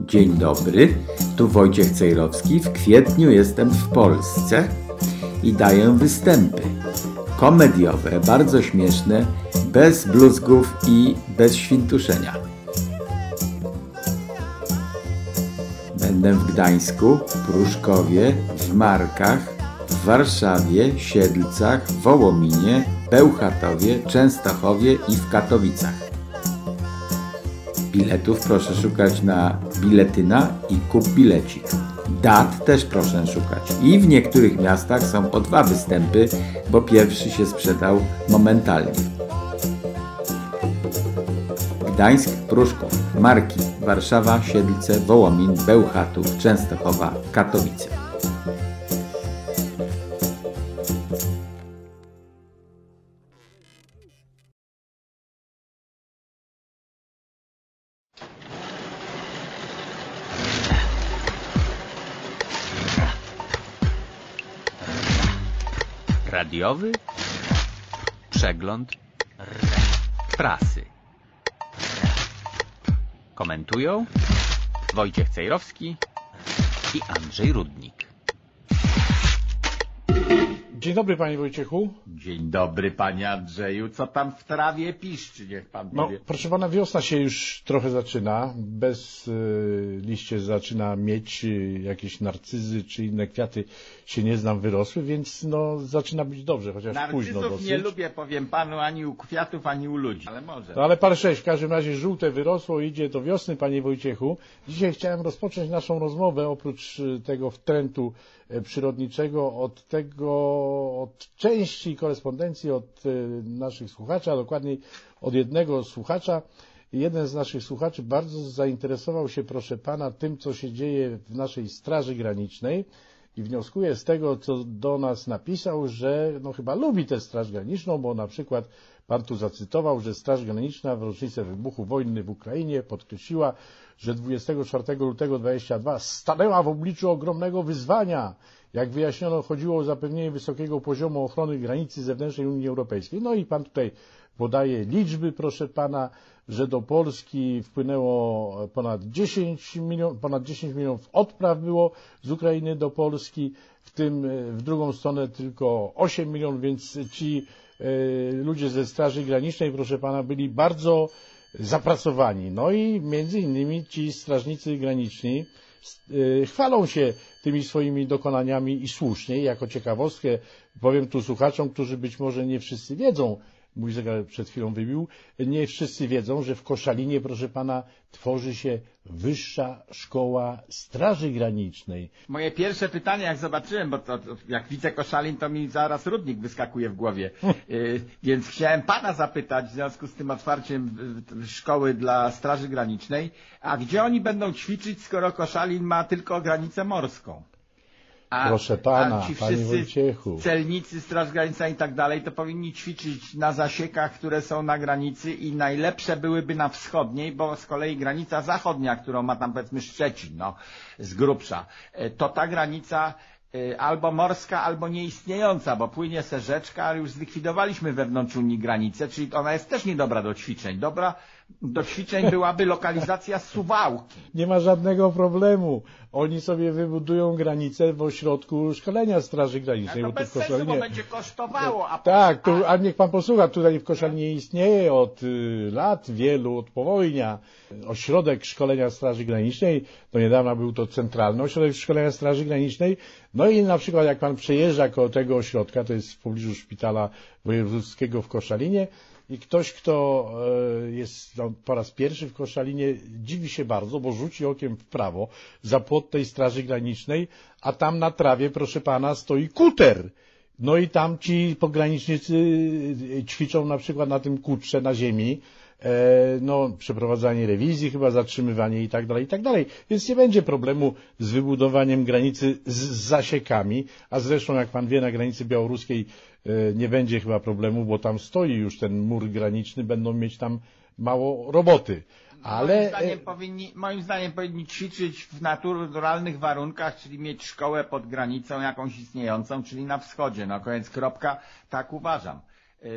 Dzień dobry, tu Wojciech Cejrowski. W kwietniu jestem w Polsce i daję występy komediowe, bardzo śmieszne, bez bluzgów i bez świntuszenia. Będę w Gdańsku, Pruszkowie, w Markach, w Warszawie, Siedlcach, Wołominie, Bełchatowie, Częstochowie i w Katowicach. Biletów proszę szukać na biletyna i kup bilecik. Dat też proszę szukać. I w niektórych miastach są po dwa występy, bo pierwszy się sprzedał momentalnie. Gdańsk, Pruszków, Marki, Warszawa, Siedlce, Wołomin, Bełchatów, Częstochowa, Katowice. Przegląd prasy. Komentują Wojciech Cejrowski i Andrzej Rudnik. Dzień dobry panie Wojciechu. Dzień dobry panie Andrzeju, co tam w trawie piszczy, niech pan No, powie. proszę pana, wiosna się już trochę zaczyna. Bez y, liście zaczyna mieć y, jakieś narcyzy czy inne kwiaty się nie znam wyrosły, więc no zaczyna być dobrze, chociaż późno Narcyzów dosyć. nie lubię, powiem panu, ani u kwiatów, ani u ludzi, ale może. No ale par sześć, w każdym razie żółte wyrosło, idzie do wiosny, panie Wojciechu. Dzisiaj chciałem rozpocząć naszą rozmowę, oprócz y, tego wtrętu przyrodniczego, od tego, od części korespondencji od y, naszych słuchaczy, a dokładniej od jednego słuchacza. Jeden z naszych słuchaczy bardzo zainteresował się, proszę pana, tym, co się dzieje w naszej Straży Granicznej i wnioskuje z tego, co do nas napisał, że no chyba lubi tę Straż Graniczną, bo na przykład pan tu zacytował, że Straż Graniczna w rocznicę wybuchu wojny w Ukrainie podkreśliła, że 24 lutego 22 stanęła w obliczu ogromnego wyzwania. Jak wyjaśniono, chodziło o zapewnienie wysokiego poziomu ochrony granicy zewnętrznej Unii Europejskiej. No i pan tutaj podaje liczby, proszę pana, że do Polski wpłynęło ponad 10 milionów, ponad 10 milionów odpraw było z Ukrainy do Polski, w tym e, w drugą stronę tylko 8 milionów, więc ci ludzie ze Straży Granicznej, proszę pana, byli bardzo zapracowani. No i między innymi ci strażnicy graniczni e, chwalą się tymi swoimi dokonaniami i słusznie. Jako ciekawostkę powiem tu słuchaczom, którzy być może nie wszyscy wiedzą, mój zegar przed chwilą wybił, nie wszyscy wiedzą, że w Koszalinie, proszę pana, tworzy się Wyższa Szkoła Straży Granicznej. Moje pierwsze pytanie, jak zobaczyłem, bo to, jak widzę koszalin, to mi zaraz rudnik wyskakuje w głowie. Y, więc chciałem pana zapytać w związku z tym otwarciem y, szkoły dla Straży Granicznej, a gdzie oni będą ćwiczyć, skoro koszalin ma tylko granicę morską? A, Proszę pana, a ci panie wszyscy Wojciechu. celnicy, Straż Graniczna i tak dalej, to powinni ćwiczyć na zasiekach, które są na granicy i najlepsze byłyby na wschodniej, bo z kolei granica zachodnia, którą ma tam powiedzmy Szczecin, no, z grubsza, e, to ta granica e, albo morska, albo nieistniejąca, bo płynie se rzeczka, ale już zlikwidowaliśmy wewnątrz Unii granicę, czyli ona jest też niedobra do ćwiczeń. Dobra do ćwiczeń byłaby lokalizacja Suwałki. Nie ma żadnego problemu. Oni sobie wybudują granicę w ośrodku szkolenia Straży Granicznej. A to bo tu bez w sensu, bo Koszalinie... będzie kosztowało. A Tak, a- tu, a niech pan posłucha, tutaj w Koszalinie istnieje od y, lat wielu, od powojnia, ośrodek szkolenia Straży Granicznej. Do niedawna był to centralny ośrodek szkolenia Straży Granicznej. No i na przykład jak pan przejeżdża koło tego ośrodka, to jest w pobliżu szpitala wojewódzkiego w Koszalinie, i ktoś, kto e, jest no, po raz pierwszy w Koszalinie, dziwi się bardzo, bo rzuci okiem w prawo za płot tej Straży Granicznej, a tam na trawie, proszę pana, stoi kuter. No i tam ci pogranicznicy e, ćwiczą na przykład na tym kutrze na ziemi, e, no, przeprowadzanie rewizji, chyba zatrzymywanie i tak dalej, i tak dalej. Więc nie będzie problemu z wybudowaniem granicy z zasiekami, a zresztą, jak pan wie, na granicy białoruskiej nie będzie chyba problemu, bo tam stoi już ten mur graniczny, będą mieć tam mało roboty. Ale moim, zdaniem e, powinni, moim zdaniem powinni ćwiczyć w naturalnych warunkach, czyli mieć szkołę pod granicą jakąś istniejącą, czyli na wschodzie. No koniec kropka, tak uważam.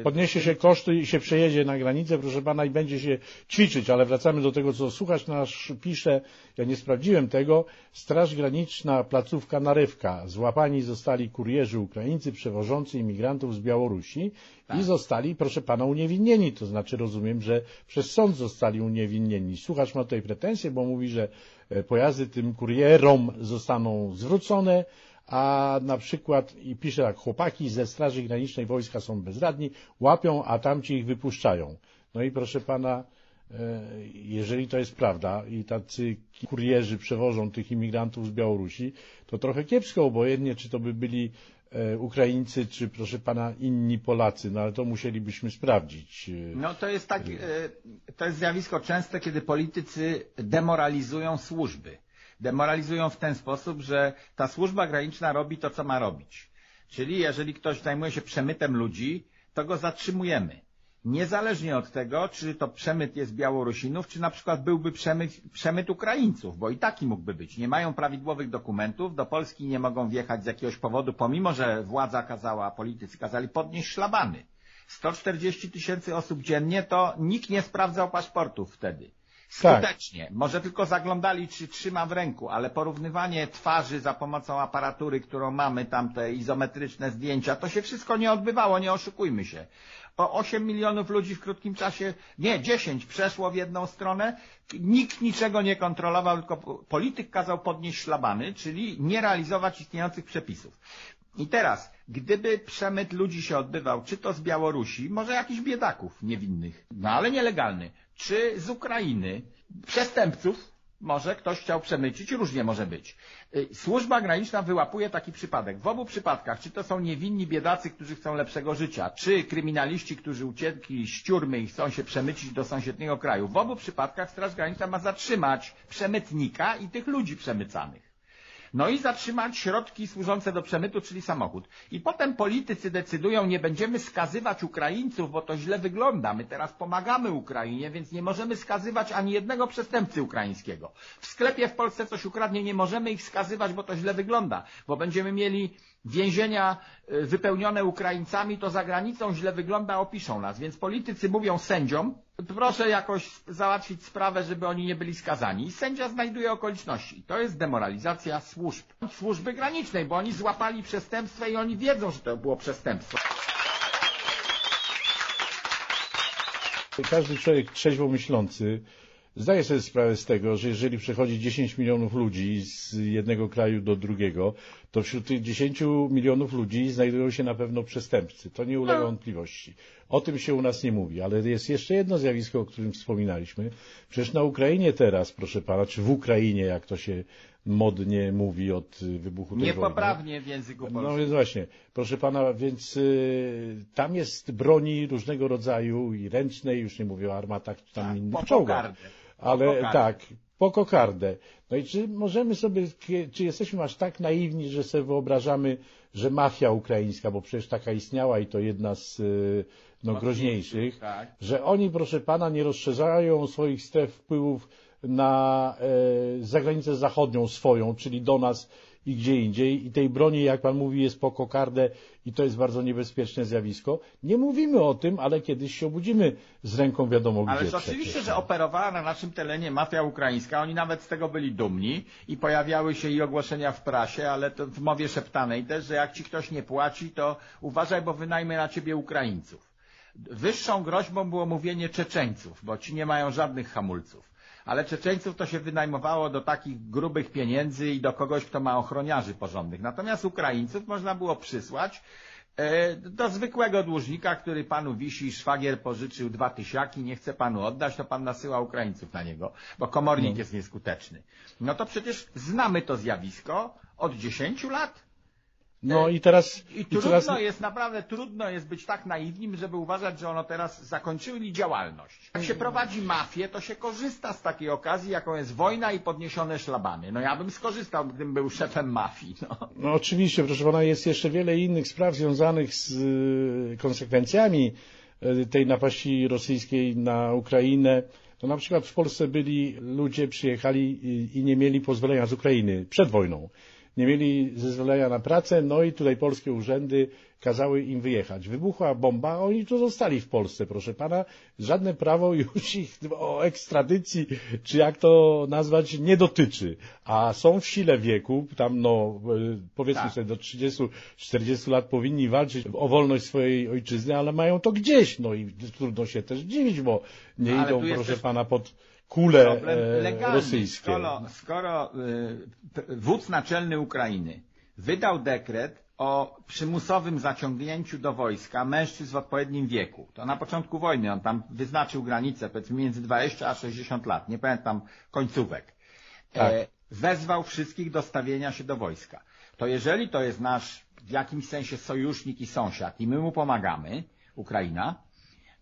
Podniesie się koszty i się przejedzie na granicę, proszę pana, i będzie się ćwiczyć, ale wracamy do tego, co słuchacz nasz pisze. Ja nie sprawdziłem tego. Straż Graniczna, placówka Narywka. Złapani zostali kurierzy Ukraińcy przewożący imigrantów z Białorusi i zostali, proszę pana, uniewinnieni. To znaczy, rozumiem, że przez sąd zostali uniewinnieni. Słuchacz ma tutaj pretensje, bo mówi, że e, pojazdy tym kurierom zostaną zwrócone, a na przykład, i pisze tak, chłopaki ze Straży Granicznej wojska są bezradni, łapią, a tamci ich wypuszczają. No i proszę pana, e, jeżeli to jest prawda i tacy kurierzy przewożą tych imigrantów z Białorusi, to trochę kiepsko, obojętnie czy to by byli e, Ukraińcy, czy proszę pana inni Polacy, no ale to musielibyśmy sprawdzić. E, No to jest tak, to jest zjawisko częste, kiedy politycy demoralizują służby. Demoralizują w ten sposób, że ta służba graniczna robi to, co ma robić. Czyli jeżeli ktoś zajmuje się przemytem ludzi, to go zatrzymujemy. Niezależnie od tego, czy to przemyt jest Białorusinów, czy na przykład byłby przemyt, przemyt Ukraińców, bo i taki mógłby być. Nie mają prawidłowych dokumentów, do Polski nie mogą wjechać z jakiegoś powodu, pomimo że władza kazała, politycy kazali podnieść szlabany. 140 tysięcy osób dziennie, to nikt nie sprawdzał paszportów wtedy. Tak. Skutecznie. Może tylko zaglądali, czy trzyma w ręku, ale porównywanie twarzy za pomocą aparatury, którą mamy, tam te izometryczne zdjęcia, to się wszystko nie odbywało, nie oszukujmy się. O 8 milionów ludzi w krótkim czasie, nie, 10 przeszło w jedną stronę, nikt niczego nie kontrolował, tylko polityk kazał podnieść szlabany, czyli nie realizować istniejących przepisów. I teraz, gdyby przemyt ludzi się odbywał, czy to z Białorusi, może jakichś biedaków niewinnych, no ale nielegalny, czy z Ukrainy, przestępców, może ktoś chciał przemycić, różnie może być. Y, Służba graniczna wyłapuje taki przypadek. W obu przypadkach, czy to są niewinni biedacy, którzy chcą lepszego życia, czy kryminaliści, którzy uciekli z ciurmy i chcą się przemycić do sąsiedniego kraju, w obu przypadkach Straż Graniczna ma zatrzymać przemytnika i tych ludzi przemycanych. No i zatrzymać środki służące do przemytu, czyli samochód. I potem politycy decydują, nie będziemy skazywać Ukraińców, bo to źle wygląda. My teraz pomagamy Ukrainie, więc nie możemy skazywać ani jednego przestępcy ukraińskiego. W sklepie w Polsce coś ukradnie, nie możemy ich skazywać, bo to źle wygląda, bo będziemy mieli więzienia y, wypełnione Ukraińcami, to za granicą źle wygląda, opiszą nas. Więc politycy mówią sędziom, proszę jakoś załatwić sprawę, żeby oni nie byli skazani. I sędzia znajduje okoliczności. To jest demoralizacja służb. Służby granicznej, bo oni złapali przestępstwo i oni wiedzą, że to było przestępstwo. Każdy człowiek trzeźwo myślący zdaje sobie sprawę z tego, że jeżeli przechodzi 10 milionów ludzi z jednego kraju do drugiego, to wśród tych 10 milionów ludzi znajdują się na pewno przestępcy. To nie ulega wątpliwości. O tym się u nas nie mówi, ale jest jeszcze jedno zjawisko, o którym wspominaliśmy. Przecież na Ukrainie teraz, proszę pana, czy w Ukrainie, jak to się modnie mówi od wybuchu tej wojny. Niepoprawnie w języku No polskim. więc właśnie, proszę pana, więc y, tam jest broni różnego rodzaju i ręcznej, już nie mówię o armatach czy tam Tak, innych czołgach. Ale kokardę. tak, po kokardę. No i czy możemy sobie, czy jesteśmy aż tak naiwni, że sobie wyobrażamy, że mafia ukraińska, bo przecież taka istniała i to jedna z y, no, groźniejszych, tak. że oni, proszę pana, nie rozszerzają swoich stref wpływów na e, zagranicę zachodnią swoją, czyli do nas i gdzie indziej. I tej broni, jak pan mówi, jest po kokardę i to jest bardzo niebezpieczne zjawisko. Nie mówimy o tym, ale kiedyś się obudzimy z ręką wiadomo gdzie. Ależ oczywiście, przecież. że operowała na naszym terenie mafia ukraińska, oni nawet z tego byli dumni i pojawiały się i ogłoszenia w prasie, ale w mowie szeptanej też, że jak ci ktoś nie płaci, to uważaj, bo wynajmę na ciebie Ukraińców. Wyższą groźbą było mówienie Czeczeńców, bo ci nie mają żadnych hamulców. Ale Czeczeńców to się wynajmowało do takich grubych pieniędzy i do kogoś, kto ma ochroniarzy porządnych. Natomiast Ukraińców można było przysłać e, do zwykłego dłużnika, który panu wisi, szwagier pożyczył dwa tysiaki, nie chce panu oddać, to pan nasyła Ukraińców na niego, bo komornik jest nieskuteczny. No to przecież znamy to zjawisko od 10 lat. No i teraz, I i trudno teraz jest, naprawdę trudno jest być tak naiwnym, żeby uważać, że ono teraz zakończyli działalność. Jak się prowadzi mafię, to się korzysta z takiej okazji, jaką jest wojna i podniesione szlabany. No ja bym skorzystał, gdybym był szefem mafii. No. No oczywiście, proszę pana, jest jeszcze wiele innych spraw związanych z y, konsekwencjami y, tej napaści rosyjskiej na Ukrainę. To na przykład w Polsce byli ludzie, przyjechali i, i nie mieli pozwolenia z Ukrainy przed wojną. Nie mieli zezwolenia na pracę, no i tutaj polskie urzędy kazały im wyjechać. Wybuchła bomba, a oni tu zostali w Polsce, proszę pana. Żadne prawo już ich o ekstradycji, czy jak to nazwać, nie dotyczy. A są w sile wieku, tam no, powiedzmy Tak. sobie do 30-40 lat powinni walczyć o wolność swojej ojczyzny, ale mają to gdzieś. No i trudno się też dziwić, bo nie No, idą, proszę też pana, pod kule e, rosyjskie. Skoro, skoro p- wódz naczelny Ukrainy wydał dekret o przymusowym zaciągnięciu do wojska mężczyzn w odpowiednim wieku, to na początku wojny on tam wyznaczył granicę powiedzmy między 20 a 60 lat, nie pamiętam końcówek. Tak. E, wezwał wszystkich do stawienia się do wojska. To jeżeli to jest nasz w jakimś sensie sojusznik i sąsiad i my mu pomagamy, Ukraina,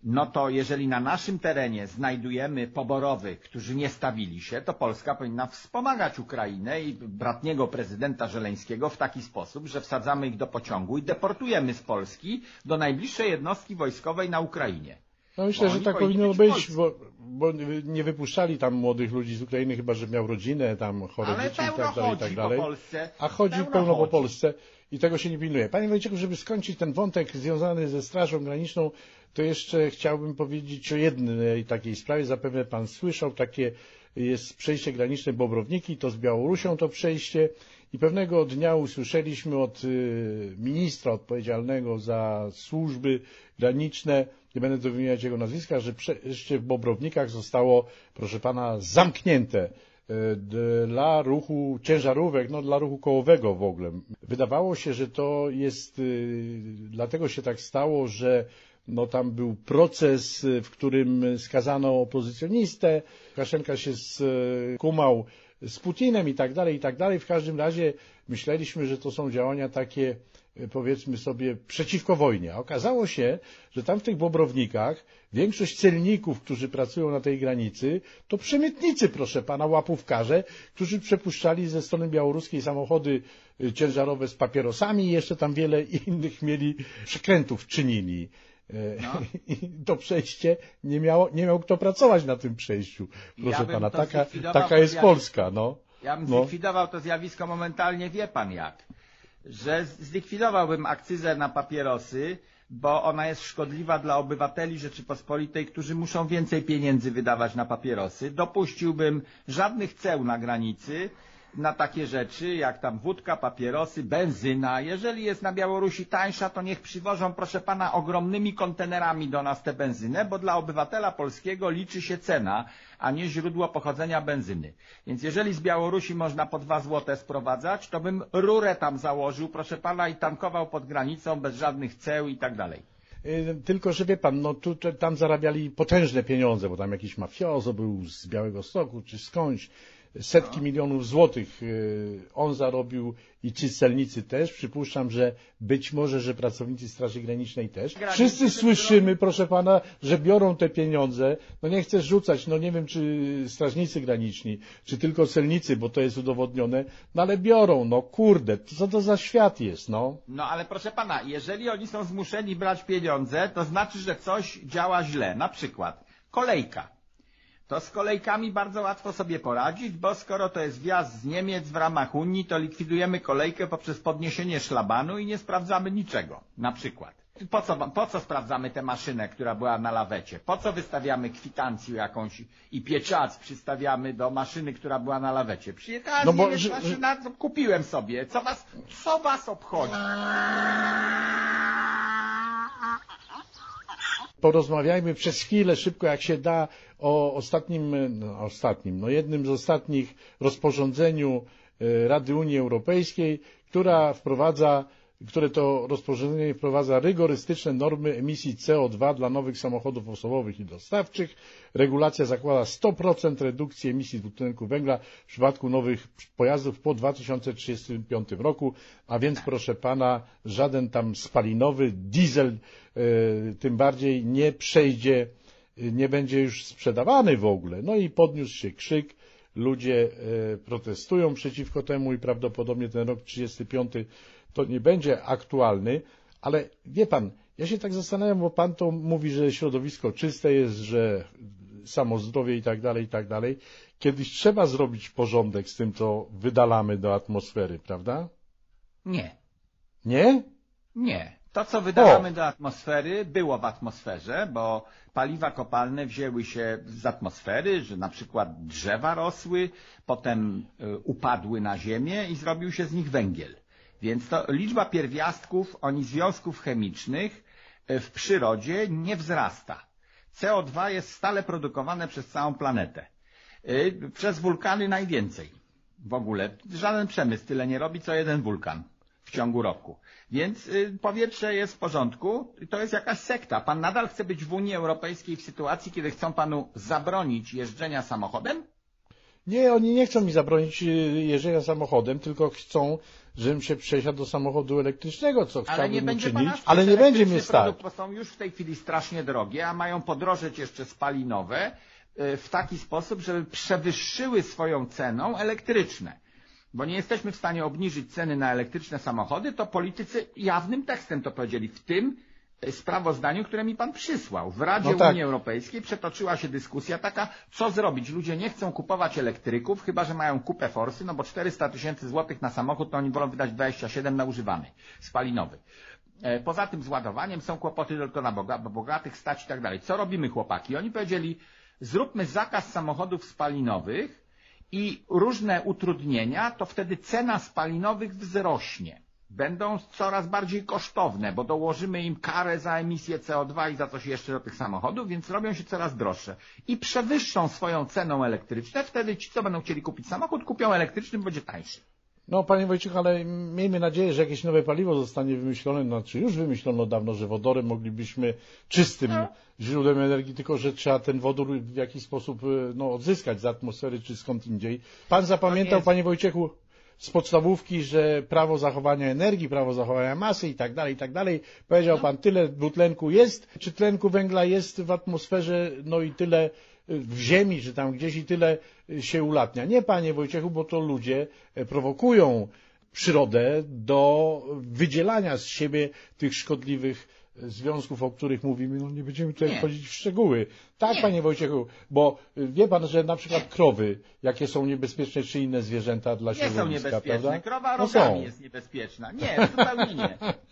no to jeżeli na naszym terenie znajdujemy poborowych, którzy nie stawili się, to Polska powinna wspomagać Ukrainę i bratniego prezydenta Żeleńskiego w taki sposób, że wsadzamy ich do pociągu i deportujemy z Polski do najbliższej jednostki wojskowej na Ukrainie. No myślę, że oni tak powinno być być, bo, bo nie wypuszczali tam młodych ludzi z Ukrainy, chyba że miał rodzinę, tam chore Ale dzieci i tak dalej, i tak po dalej. Polsce. A chodzi Pełno pełno, po. Polsce i tego się nie pilnuje. Panie Wojciechu, żeby skończyć ten wątek związany ze Strażą Graniczną, to jeszcze chciałbym powiedzieć o jednej takiej sprawie. Zapewne Pan słyszał, takie jest przejście graniczne Bobrowniki, to z Białorusią to przejście i pewnego dnia usłyszeliśmy od y, ministra odpowiedzialnego za służby graniczne, nie będę tu wymieniać jego nazwiska, że przejście w Bobrownikach zostało, proszę pana, zamknięte y, dla ruchu ciężarówek, no dla ruchu kołowego w ogóle. Wydawało się, że to jest, y, dlatego się tak stało, że no tam był proces, y, w którym skazano opozycjonistę, Łukaszenka się skumał z Putinem i tak dalej, i tak dalej. W każdym razie myśleliśmy, że to są działania takie, powiedzmy sobie, przeciwko wojnie. A okazało się, że tam w tych Bobrownikach większość celników, którzy pracują na tej granicy, to przemytnicy, proszę pana, łapówkarze, którzy przepuszczali ze strony białoruskiej samochody y, ciężarowe z papierosami i jeszcze tam wiele innych mieli przekrętów czynili. E, No. I to przejście nie, miało, nie miał kto pracować na tym przejściu. Proszę Ja pana, taka, taka jest Polska, no. Ja bym No. zlikwidował to zjawisko momentalnie, wie pan jak. Że zlikwidowałbym akcyzę na papierosy, bo ona jest szkodliwa dla obywateli Rzeczypospolitej, którzy muszą więcej pieniędzy wydawać na papierosy. Dopuściłbym żadnych ceł na granicy na takie rzeczy, jak tam wódka, papierosy, benzyna. Jeżeli jest na Białorusi tańsza, to niech przywożą, proszę pana, ogromnymi kontenerami do nas tę benzynę, bo dla obywatela polskiego liczy się cena, a nie źródło pochodzenia benzyny. Więc jeżeli z Białorusi można po dwa złote sprowadzać, to bym rurę tam założył, proszę pana, i tankował pod granicą bez żadnych ceł i tak dalej. Y, Tylko, że wie pan, no tu, tam zarabiali potężne pieniądze, bo tam jakiś mafiozo był z Białego Stoku czy skądś. Setki milionów złotych y, on zarobił i ci celnicy też. Przypuszczam, że być może, że pracownicy Straży Granicznej też. Wszyscy słyszymy, proszę pana, że biorą te pieniądze. No nie chcę rzucać, no nie wiem, czy strażnicy graniczni, czy tylko celnicy, bo to jest udowodnione, no ale biorą, no kurde, co to za świat jest, no. No ale proszę pana, jeżeli oni są zmuszeni brać pieniądze, to znaczy, że coś działa źle. Na przykład kolejka. To z kolejkami bardzo łatwo sobie poradzić, bo skoro to jest wjazd z Niemiec w ramach Unii, to likwidujemy kolejkę poprzez podniesienie szlabanu i nie sprawdzamy niczego. Na przykład. Po co, po co sprawdzamy tę maszynę, która była na lawecie? Po co wystawiamy kwitancję jakąś i pieczac przystawiamy do maszyny, która była na lawecie? Przyjechała No bo, maszyna, kupiłem sobie. Co was, co was obchodzi? Porozmawiajmy przez chwilę szybko, jak się da, o ostatnim, no, ostatnim, no jednym z ostatnich rozporządzeniu e, Rady Unii Europejskiej, która wprowadza, które to rozporządzenie wprowadza rygorystyczne normy emisji CO2 dla nowych samochodów osobowych i dostawczych. Regulacja zakłada 100% redukcji emisji dwutlenku węgla w przypadku nowych pojazdów po 2035 roku, a więc proszę pana, żaden tam spalinowy diesel e, tym bardziej nie przejdzie, e, nie będzie już sprzedawany w ogóle. No i podniósł się krzyk, ludzie e, protestują przeciwko temu i prawdopodobnie ten rok 35 to nie będzie aktualny, ale wie pan, ja się tak zastanawiam, bo pan to mówi, że środowisko czyste jest, że samozdrowie i tak dalej, i tak dalej. Kiedyś trzeba zrobić porządek z tym, co wydalamy do atmosfery, prawda? Nie, Nie? nie. To, co wydawamy do atmosfery, było w atmosferze, bo paliwa kopalne wzięły się z atmosfery, że na przykład drzewa rosły, potem y, upadły na ziemię i zrobił się z nich węgiel. Więc to liczba pierwiastków, oni związków chemicznych y, w przyrodzie nie wzrasta. CO2 jest stale produkowane przez całą planetę. Y, Przez wulkany najwięcej w ogóle. Żaden przemysł tyle nie robi, co jeden wulkan w ciągu roku. Więc y, powietrze jest w porządku, to jest jakaś sekta. Pan nadal chce być w Unii Europejskiej w sytuacji, kiedy chcą panu zabronić jeżdżenia samochodem? Nie, oni nie chcą mi zabronić y, jeżdżenia samochodem, tylko chcą, żebym się przesiadł do samochodu elektrycznego, co Ale chciałbym nie uczynić, ale nie będzie mnie stać. Bo są już w tej chwili strasznie drogie, a mają podrożeć jeszcze spalinowe y, w taki sposób, żeby przewyższyły swoją ceną elektryczne. Bo nie jesteśmy w stanie obniżyć ceny na elektryczne samochody, to politycy jawnym tekstem to powiedzieli w tym sprawozdaniu, które mi pan przysłał. W Radzie No tak. Unii Europejskiej przetoczyła się dyskusja taka, co zrobić. Ludzie nie chcą kupować elektryków, chyba że mają kupę forsy, no bo 400 tysięcy złotych na samochód, to oni wolą wydać 27 na używany, spalinowy. E, Poza tym z ładowaniem są kłopoty tylko na boga, bo bogatych stać i tak dalej. Co robimy chłopaki? Oni powiedzieli, zróbmy zakaz samochodów spalinowych i różne utrudnienia, to wtedy cena spalinowych wzrośnie. Będą coraz bardziej kosztowne, bo dołożymy im karę za emisję CO2 i za coś jeszcze do tych samochodów, więc robią się coraz droższe. I przewyższą swoją ceną elektryczne, wtedy ci, co będą chcieli kupić samochód, kupią elektryczny, będzie tańszy. No, panie Wojciech, ale miejmy nadzieję, że jakieś nowe paliwo zostanie wymyślone, znaczy już wymyślono dawno, że wodorem moglibyśmy czystym źródłem energii, tylko że trzeba ten wodór w jakiś sposób e, no, odzyskać z atmosfery czy skąd indziej. Pan zapamiętał, jest- panie Wojciechu, z podstawówki, że prawo zachowania energii, prawo zachowania masy i tak dalej, i tak dalej. Powiedział pan, tyle dwutlenku jest, czy tlenku węgla jest w atmosferze, no i tyle y, w ziemi, czy tam gdzieś i tyle y, się ulatnia. Nie, panie Wojciechu, bo to ludzie e, prowokują przyrodę do wydzielania z siebie tych szkodliwych związków, o których mówimy. No nie będziemy tutaj Nie. wchodzić w szczegóły. Tak, Nie. panie Wojciechu, bo y, wie pan, że na przykład krowy, jakie są niebezpieczne, czy inne zwierzęta dla Nie środowiska, są niebezpieczne. prawda? Krowa No rogami jest niebezpieczna. Nie, zupełnie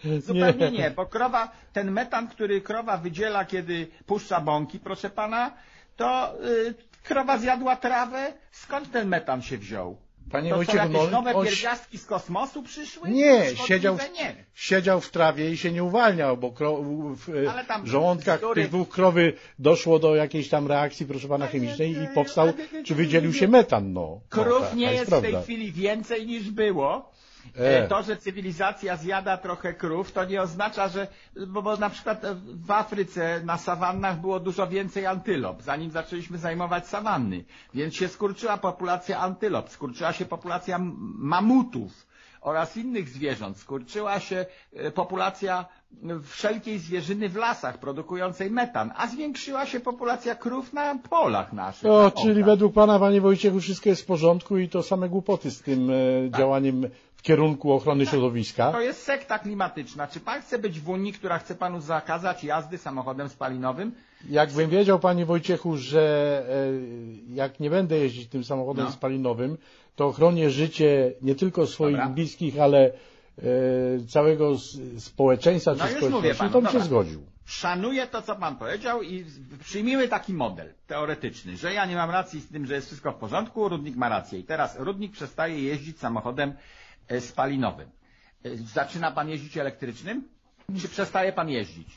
nie. Zupełnie nie, bo krowa, ten metan, który krowa wydziela, kiedy puszcza bąki, proszę pana, to y, krowa zjadła trawę. Skąd ten metan się wziął? Panie to Wojciechu, no, nowe on pierwiastki z kosmosu przyszły? Nie, siedział, Nie. siedział w trawie i się nie uwalniał, bo kro, w e, żołądkach tych dwóch krowy doszło do jakiejś tam reakcji, proszę pana, chemicznej i powstał, czy wydzielił się metan, no. Krów no, tak, nie to jest w tej chwili więcej niż było. E. E, To, że cywilizacja zjada trochę krów, to nie oznacza, że, bo, bo na przykład e, w Afryce na sawannach było dużo więcej antylop, zanim zaczęliśmy zajmować sawanny. Więc się skurczyła populacja antylop, skurczyła się populacja mamutów oraz innych zwierząt, skurczyła się populacja wszelkiej zwierzyny w lasach produkującej metan, a zwiększyła się populacja krów na polach naszych. O, czyli według pana, panie Wojciechu, wszystko jest w porządku i to same głupoty z tym Tak. działaniem kierunku ochrony środowiska. To jest sekta klimatyczna. Czy pan chce być w Unii, która chce panu zakazać jazdy samochodem spalinowym? Jakbym wiedział, panie Wojciechu, że e, jak nie będę jeździć tym samochodem No. spalinowym, to chronię życie nie tylko swoich Dobra. bliskich, ale e, całego społeczeństwa No czy już mówię społeczności, panu, to bym się zgodził. Szanuję to, co pan powiedział i przyjmijmy taki model teoretyczny, że ja nie mam racji z tym, że jest wszystko w porządku, Rudnik ma rację. I teraz Rudnik przestaje jeździć samochodem spalinowym. E, Zaczyna pan jeździć elektrycznym? Czy przestaje pan jeździć?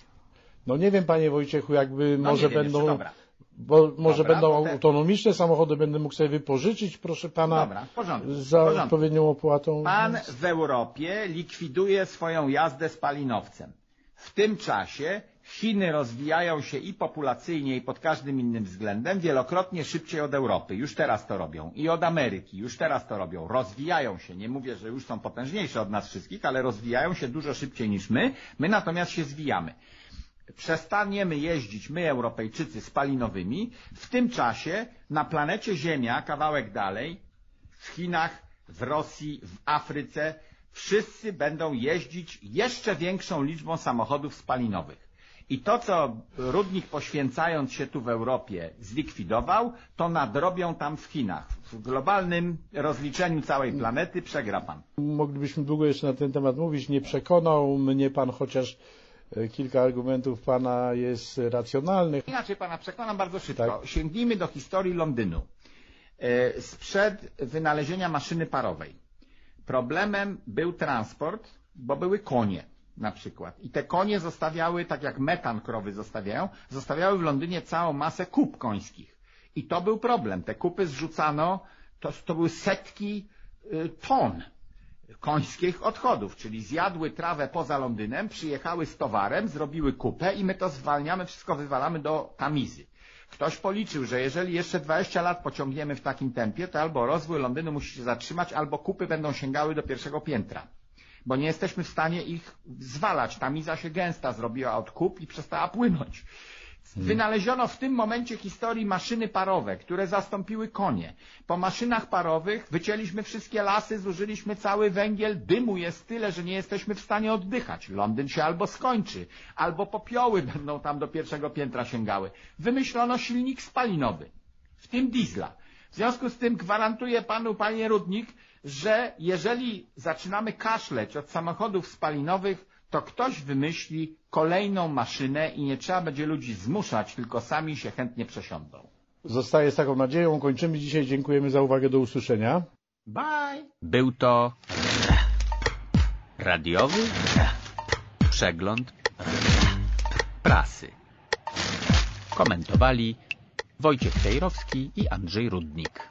No nie wiem, panie Wojciechu, jakby No może wiem będą, jeszcze, dobra. bo może Dobra, będą te- autonomiczne samochody, będę mógł sobie wypożyczyć, proszę pana, Dobra, porządku. za porządku. odpowiednią opłatą. Pan w Europie likwiduje swoją jazdę spalinowcem. W tym czasie Chiny rozwijają się i populacyjnie, i pod każdym innym względem wielokrotnie szybciej od Europy. Już teraz to robią. I od Ameryki. Już teraz to robią. Rozwijają się. Nie mówię, że już są potężniejsze od nas wszystkich, ale rozwijają się dużo szybciej niż my. My natomiast się zwijamy. Przestaniemy jeździć, my Europejczycy, spalinowymi. W tym czasie na planecie Ziemia, kawałek dalej, w Chinach, w Rosji, w Afryce, wszyscy będą jeździć jeszcze większą liczbą samochodów spalinowych. I to, co Rudnik poświęcając się tu w Europie zlikwidował, to nadrobią tam w Chinach. W globalnym rozliczeniu całej planety przegra pan. Moglibyśmy długo jeszcze na ten temat mówić. Nie przekonał mnie pan, chociaż e, kilka argumentów pana jest racjonalnych. Inaczej pana przekonam bardzo szybko. Tak. Sięgnijmy do historii Londynu. E, Sprzed wynalezienia maszyny parowej. Problemem był transport, bo były konie na przykład. I te konie zostawiały, tak jak metan krowy zostawiają, zostawiały w Londynie całą masę kup końskich. I to był problem. Te kupy zrzucano, to, to były setki y, ton końskich odchodów, czyli zjadły trawę poza Londynem, przyjechały z towarem, zrobiły kupę i my to zwalniamy, wszystko wywalamy do tamizy. Ktoś policzył, że jeżeli jeszcze 20 lat pociągniemy w takim tempie, to albo rozwój Londynu musi się zatrzymać, albo kupy będą sięgały do pierwszego piętra. Bo nie jesteśmy w stanie ich zwalać. Tamiza się gęsta zrobiła od kup i przestała płynąć. Wynaleziono w tym momencie historii maszyny parowe, które zastąpiły konie. Po maszynach parowych wycięliśmy wszystkie lasy, zużyliśmy cały węgiel, dymu jest tyle, że nie jesteśmy w stanie oddychać. Londyn się albo skończy, albo popioły będą tam do pierwszego piętra sięgały. Wymyślono silnik spalinowy, w tym diesla. W związku z tym gwarantuję panu, panie Rudnik, że jeżeli zaczynamy kaszleć od samochodów spalinowych, to ktoś wymyśli kolejną maszynę i nie trzeba będzie ludzi zmuszać, tylko sami się chętnie przesiądą. Zostaję z taką nadzieją. Kończymy dzisiaj. Dziękujemy za uwagę. Do usłyszenia. Bye! Był to radiowy przegląd prasy. Komentowali Wojciech Tejrowski i Andrzej Rudnik.